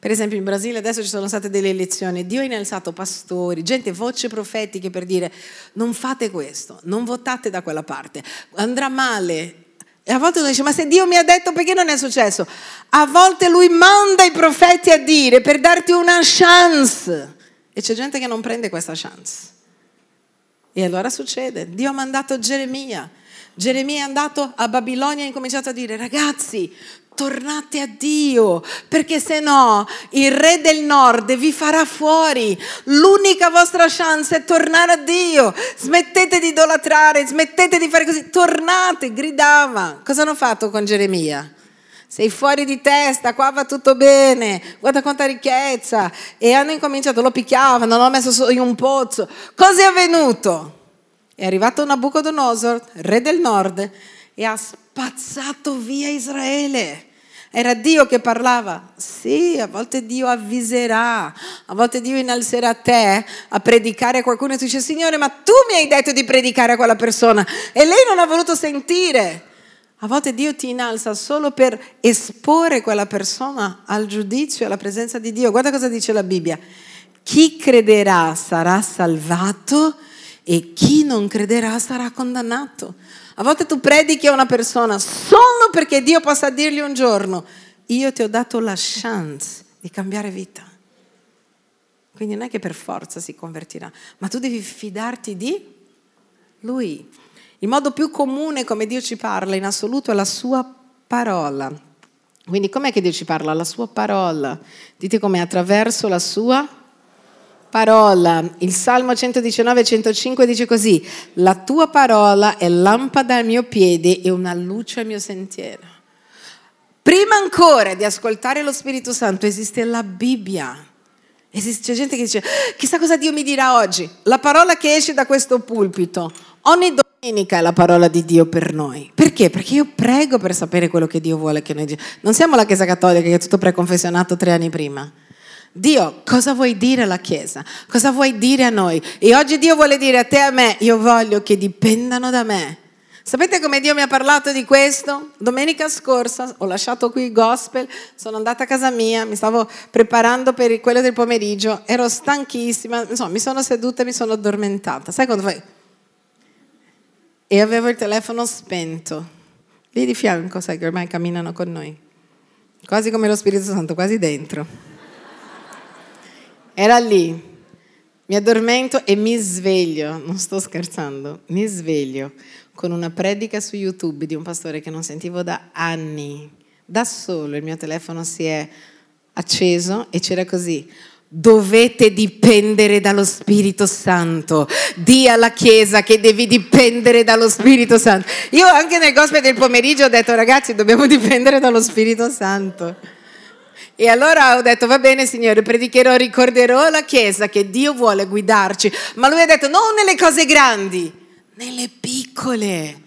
Per esempio in Brasile adesso ci sono state delle elezioni, Dio ha innalzato pastori, gente, voci profetiche per dire non fate questo, non votate da quella parte, andrà male. E a volte uno dice ma se Dio mi ha detto perché non è successo? A volte lui manda i profeti a dire per darti una chance e c'è gente che non prende questa chance. E allora succede, Dio ha mandato Geremia. Geremia è andato a Babilonia e ha incominciato a dire ragazzi, tornate a Dio, perché se no il re del nord vi farà fuori. L'unica vostra chance è tornare a Dio. Smettete di idolatrare, smettete di fare così, tornate, gridava. Cosa hanno fatto con Geremia? Sei fuori di testa, qua va tutto bene, guarda quanta ricchezza. E hanno incominciato, lo picchiavano, l'hanno messo in un pozzo. Cosa è avvenuto? È arrivato Nabucodonosor, re del nord, e ha spazzato via Israele. Era Dio che parlava. Sì, a volte Dio avviserà, a volte Dio innalzerà te a predicare a qualcuno e tu dici, Signore, ma tu mi hai detto di predicare a quella persona e lei non ha voluto sentire. A volte Dio ti innalza solo per esporre quella persona al giudizio, alla presenza di Dio. Guarda cosa dice la Bibbia. Chi crederà sarà salvato e chi non crederà sarà condannato. A volte tu predichi a una persona solo perché Dio possa dirgli un giorno, io ti ho dato la chance di cambiare vita. Quindi non è che per forza si convertirà, ma tu devi fidarti di Lui. Il modo più comune come Dio ci parla in assoluto è la sua parola. Quindi com'è che Dio ci parla? La sua parola. Dite come attraverso la sua parola parola. Il Salmo 119, 105 dice così, la tua parola è lampada al mio piede e una luce al mio sentiero. Prima ancora di ascoltare lo Spirito Santo esiste la Bibbia. Esiste, c'è gente che dice, chissà cosa Dio mi dirà oggi. La parola che esce da questo pulpito, ogni domenica è la parola di Dio per noi. Perché? Perché io prego per sapere quello che Dio vuole che noi diciamo. Non siamo la Chiesa Cattolica che è tutto preconfessionato tre anni prima. Dio, cosa vuoi dire alla Chiesa? Cosa vuoi dire a noi? E oggi Dio vuole dire a te e a me, io voglio che dipendano da me. Sapete come Dio mi ha parlato di questo? Domenica scorsa ho lasciato qui il gospel, sono andata a casa mia, mi stavo preparando per quello del pomeriggio, ero stanchissima, insomma, mi sono seduta e mi sono addormentata. Sai quando fai? E avevo il telefono spento. Lì di fianco, sai che ormai camminano con noi. Quasi come lo Spirito Santo, quasi dentro. Era lì, mi addormento e mi sveglio, non sto scherzando, mi sveglio con una predica su YouTube di un pastore che non sentivo da anni. Da solo il mio telefono si è acceso e c'era così. Dovete dipendere dallo Spirito Santo. Dì alla Chiesa che devi dipendere dallo Spirito Santo. Io anche nel gospel del pomeriggio ho detto ragazzi dobbiamo dipendere dallo Spirito Santo. E allora ho detto, va bene Signore, predicherò, ricorderò alla Chiesa che Dio vuole guidarci. Ma lui ha detto, non nelle cose grandi, nelle piccole.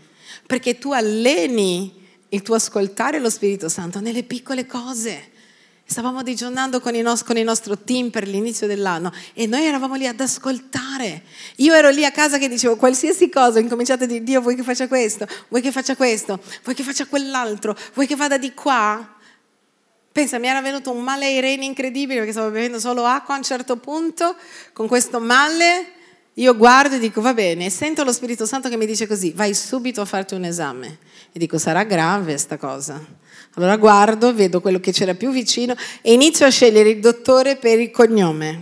Perché tu alleni il tuo ascoltare lo Spirito Santo nelle piccole cose. Stavamo digiornando con, con il nostro team per l'inizio dell'anno e noi eravamo lì ad ascoltare. Io ero lì a casa che dicevo qualsiasi cosa, incominciate a dire Dio vuoi che faccia questo, vuoi che faccia questo, vuoi che faccia quell'altro, vuoi che vada di qua. Pensa, mi era venuto un male ai reni incredibile perché stavo bevendo solo acqua a un certo punto, con questo male io guardo e dico va bene, e sento lo Spirito Santo che mi dice così, vai subito a farti un esame. E dico sarà grave sta cosa. Allora guardo, vedo quello che c'era più vicino e inizio a scegliere il dottore per il cognome.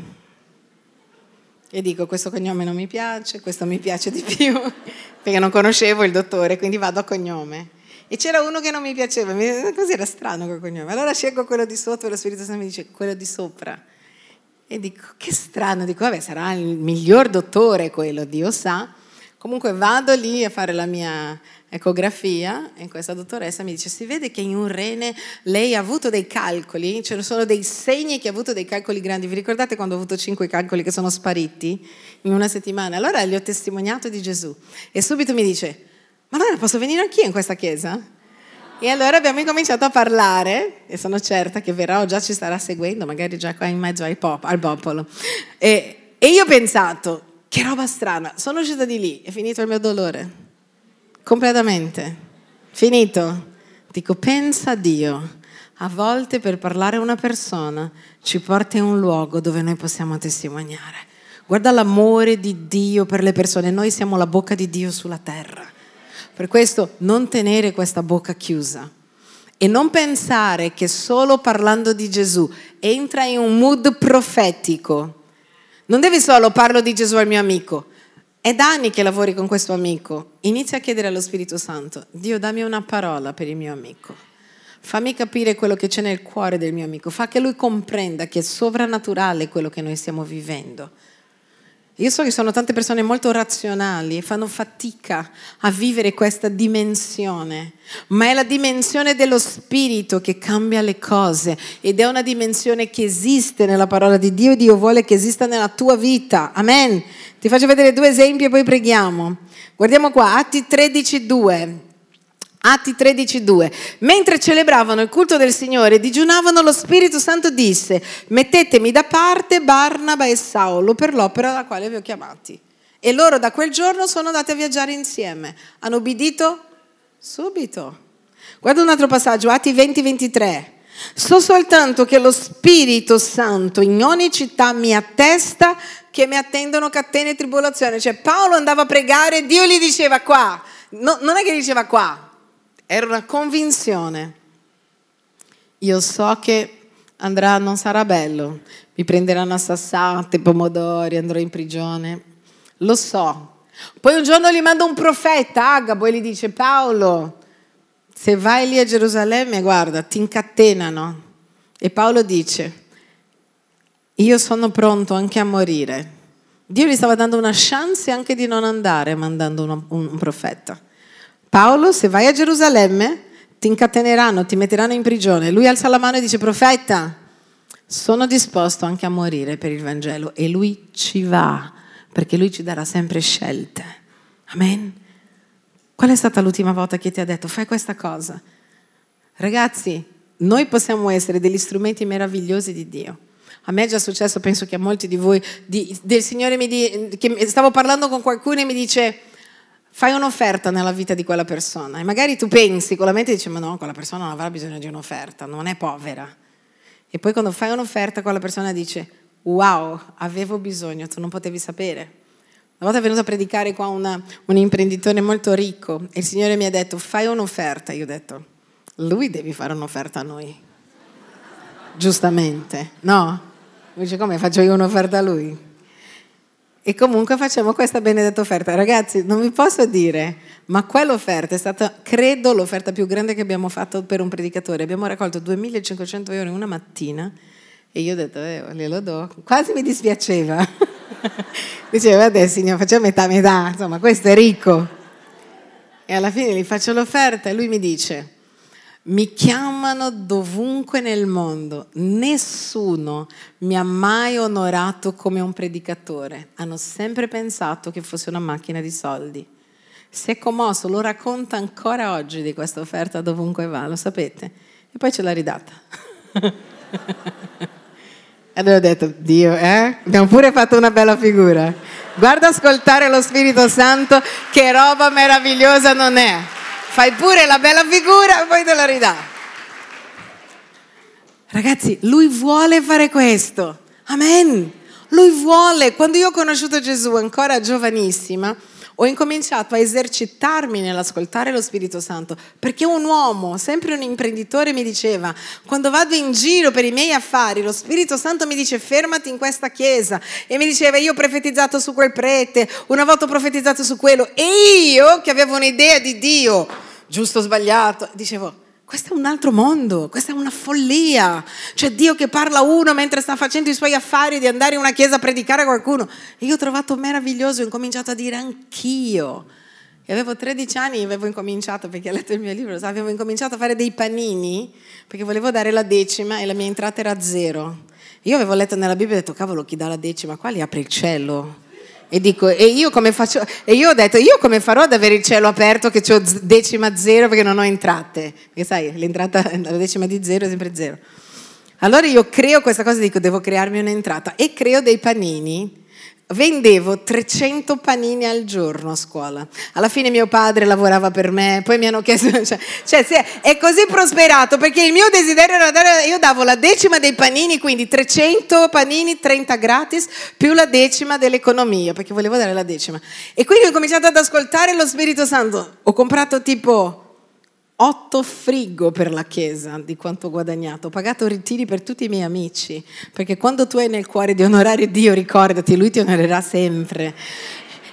E dico questo cognome non mi piace, questo mi piace di più, [LAUGHS] perché non conoscevo il dottore, quindi vado a cognome. E c'era uno che non mi piaceva, così era strano quel cognome. Allora scelgo quello di sotto e lo Spirito Santo mi dice quello di sopra. E dico, che strano, dico, vabbè, sarà il miglior dottore quello, Dio sa. Comunque vado lì a fare la mia ecografia e questa dottoressa mi dice, si vede che in un rene lei ha avuto dei calcoli, ce ne sono dei segni che ha avuto dei calcoli grandi. Vi ricordate quando ho avuto cinque calcoli che sono spariti in una settimana? Allora gli ho testimoniato di Gesù e subito mi dice, allora posso venire anch'io in questa chiesa? E allora abbiamo incominciato a parlare, e sono certa che verrà o già ci starà seguendo, magari già qua in mezzo pop, al popolo. E, e io ho pensato, che roba strana, sono uscita di lì, è finito il mio dolore, completamente, finito. Dico, pensa a Dio, a volte per parlare a una persona ci porta in un luogo dove noi possiamo testimoniare. Guarda l'amore di Dio per le persone, noi siamo la bocca di Dio sulla terra. Per questo non tenere questa bocca chiusa e non pensare che solo parlando di Gesù entra in un mood profetico. Non devi solo parlo di Gesù al mio amico. È da anni che lavori con questo amico. Inizia a chiedere allo Spirito Santo, Dio dammi una parola per il mio amico. Fammi capire quello che c'è nel cuore del mio amico. Fa che lui comprenda che è sovrannaturale quello che noi stiamo vivendo io so che sono tante persone molto razionali e fanno fatica a vivere questa dimensione, ma è la dimensione dello spirito che cambia le cose ed è una dimensione che esiste nella parola di Dio e Dio vuole che esista nella tua vita. Amen. Ti faccio vedere due esempi e poi preghiamo. Guardiamo qua, Atti 13, 2. Atti 13:2. Mentre celebravano il culto del Signore digiunavano, lo Spirito Santo disse: Mettetemi da parte Barnaba e Saulo per l'opera alla quale vi ho chiamati. E loro da quel giorno sono andati a viaggiare insieme. Hanno ubbidito subito. Guarda un altro passaggio, Atti 20:23. So soltanto che lo Spirito Santo in ogni città mi attesta che mi attendono catene e tribolazioni. Cioè Paolo andava a pregare e Dio gli diceva qua. No, non è che diceva qua, era una convinzione. Io so che andrà, non sarà bello, mi prenderanno a sassate, pomodori, andrò in prigione. Lo so. Poi un giorno gli manda un profeta, Agabo, e gli dice Paolo, se vai lì a Gerusalemme, guarda, ti incatenano. E Paolo dice, io sono pronto anche a morire. Dio gli stava dando una chance anche di non andare mandando un, profeta. Paolo, se vai a Gerusalemme, ti incateneranno, ti metteranno in prigione. Lui alza la mano e dice, profeta, sono disposto anche a morire per il Vangelo. E lui ci va, perché lui ci darà sempre scelte. Amen. Qual è stata l'ultima volta che ti ha detto, fai questa cosa? Ragazzi, noi possiamo essere degli strumenti meravigliosi di Dio. A me è già successo, penso che a molti di voi, di, del Signore mi di, che stavo parlando con qualcuno e mi dice, fai un'offerta nella vita di quella persona e magari tu pensi con la mente dici ma no, quella persona non avrà bisogno di un'offerta, non è povera. E poi quando fai un'offerta quella persona dice wow, avevo bisogno, tu non potevi sapere. Una volta è venuto a predicare qua una, un imprenditore molto ricco e il Signore mi ha detto fai un'offerta. Io ho detto lui devi fare un'offerta a noi. Giustamente, no? Mi dice come faccio io un'offerta a lui? E comunque facciamo questa benedetta offerta. Ragazzi, non vi posso dire, ma quell'offerta è stata, credo, l'offerta più grande che abbiamo fatto per un predicatore. Abbiamo raccolto 2500 euro in una mattina e io ho detto, eh, glielo do. Quasi mi dispiaceva. [LAUGHS] Diceva, vabbè signore, facciamo metà metà, insomma, questo è ricco. E alla fine gli faccio l'offerta e lui mi dice, mi chiamano dovunque nel mondo, nessuno mi ha mai onorato come un predicatore. Hanno sempre pensato che fosse una macchina di soldi. Si è commosso, lo racconta ancora oggi di questa offerta dovunque va, lo sapete? E poi ce l'ha ridata. [LAUGHS] e allora ho detto, Dio, eh? Abbiamo pure fatto una bella figura. Guarda ascoltare lo Spirito Santo, che roba meravigliosa non è fai pure la bella figura e poi te la ridà. Ragazzi, lui vuole fare questo. Amen. Lui vuole. Quando io ho conosciuto Gesù ancora giovanissima, ho incominciato a esercitarmi nell'ascoltare lo Spirito Santo, perché un uomo, sempre un imprenditore, mi diceva, quando vado in giro per i miei affari, lo Spirito Santo mi dice fermati in questa chiesa. E mi diceva io ho profetizzato su quel prete, una volta ho profetizzato su quello e io che avevo un'idea di Dio, giusto o sbagliato, dicevo questo è un altro mondo, questa è una follia. C'è Dio che parla a uno mentre sta facendo i suoi affari di andare in una chiesa a predicare a qualcuno. E io ho trovato meraviglioso, ho incominciato a dire anch'io. E avevo 13 anni, avevo incominciato, perché ho letto il mio libro, avevo incominciato a fare dei panini, perché volevo dare la decima e la mia entrata era zero. Io avevo letto nella Bibbia e ho detto, cavolo, chi dà la decima qua li apre il cielo. E dico, e io come faccio? E io ho detto, io come farò ad avere il cielo aperto che ho decima zero perché non ho entrate? Perché sai, l'entrata, la decima di zero è sempre zero. Allora io creo questa cosa, dico, devo crearmi un'entrata e creo dei panini vendevo 300 panini al giorno a scuola. Alla fine mio padre lavorava per me, poi mi hanno chiesto, [LAUGHS] cioè, cioè è così prosperato perché il mio desiderio era dare, io davo la decima dei panini, quindi 300 panini, 30 gratis, più la decima dell'economia, perché volevo dare la decima. E quindi ho cominciato ad ascoltare lo Spirito Santo, ho comprato tipo otto frigo per la chiesa di quanto ho guadagnato, ho pagato ritiri per tutti i miei amici, perché quando tu hai nel cuore di onorare Dio, ricordati, Lui ti onorerà sempre.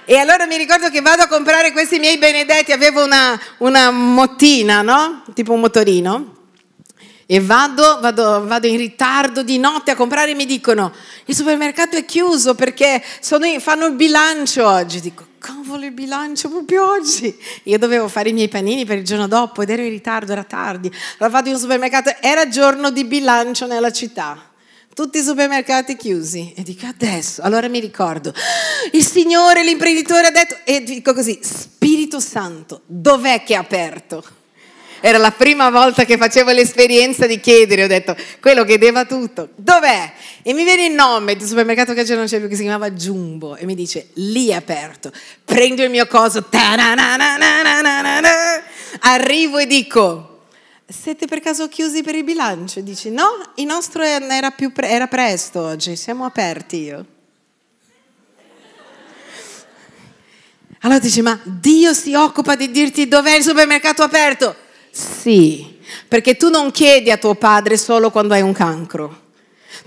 E allora mi ricordo che vado a comprare questi miei benedetti, avevo una, una mottina, no? Tipo un motorino. E vado, vado, vado, in ritardo di notte a comprare e mi dicono il supermercato è chiuso perché sono, fanno il bilancio oggi. Dico, cavolo il bilancio proprio oggi. Io dovevo fare i miei panini per il giorno dopo ed ero in ritardo, era tardi. Allora vado in un supermercato, era giorno di bilancio nella città. Tutti i supermercati chiusi. E dico adesso, allora mi ricordo, il Signore, l'imprenditore ha detto, e dico così, Spirito Santo, dov'è che è aperto? Era la prima volta che facevo l'esperienza di chiedere, ho detto, quello chiedeva tutto, dov'è? E mi viene il nome del supermercato che non c'è più, che si chiamava Jumbo, e mi dice, lì è aperto, prendo il mio coso, arrivo e dico, siete per caso chiusi per il bilancio? Dici, no, il nostro era, pre- era presto oggi, siamo aperti io. Allora dici, ma Dio si occupa di dirti dov'è il supermercato aperto? Sì, perché tu non chiedi a tuo padre solo quando hai un cancro.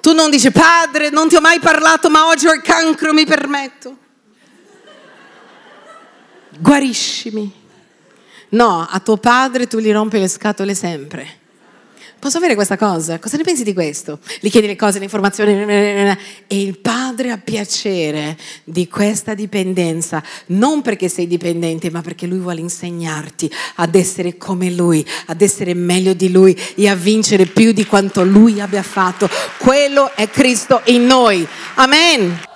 Tu non dici, padre, non ti ho mai parlato, ma oggi ho il cancro, mi permetto. Guariscimi. No, a tuo padre tu gli rompi le scatole sempre. Posso avere questa cosa? Cosa ne pensi di questo? Gli chiedi le cose, le informazioni e il padre ha piacere di questa dipendenza, non perché sei dipendente, ma perché lui vuole insegnarti ad essere come lui, ad essere meglio di lui e a vincere più di quanto lui abbia fatto. Quello è Cristo in noi. Amen.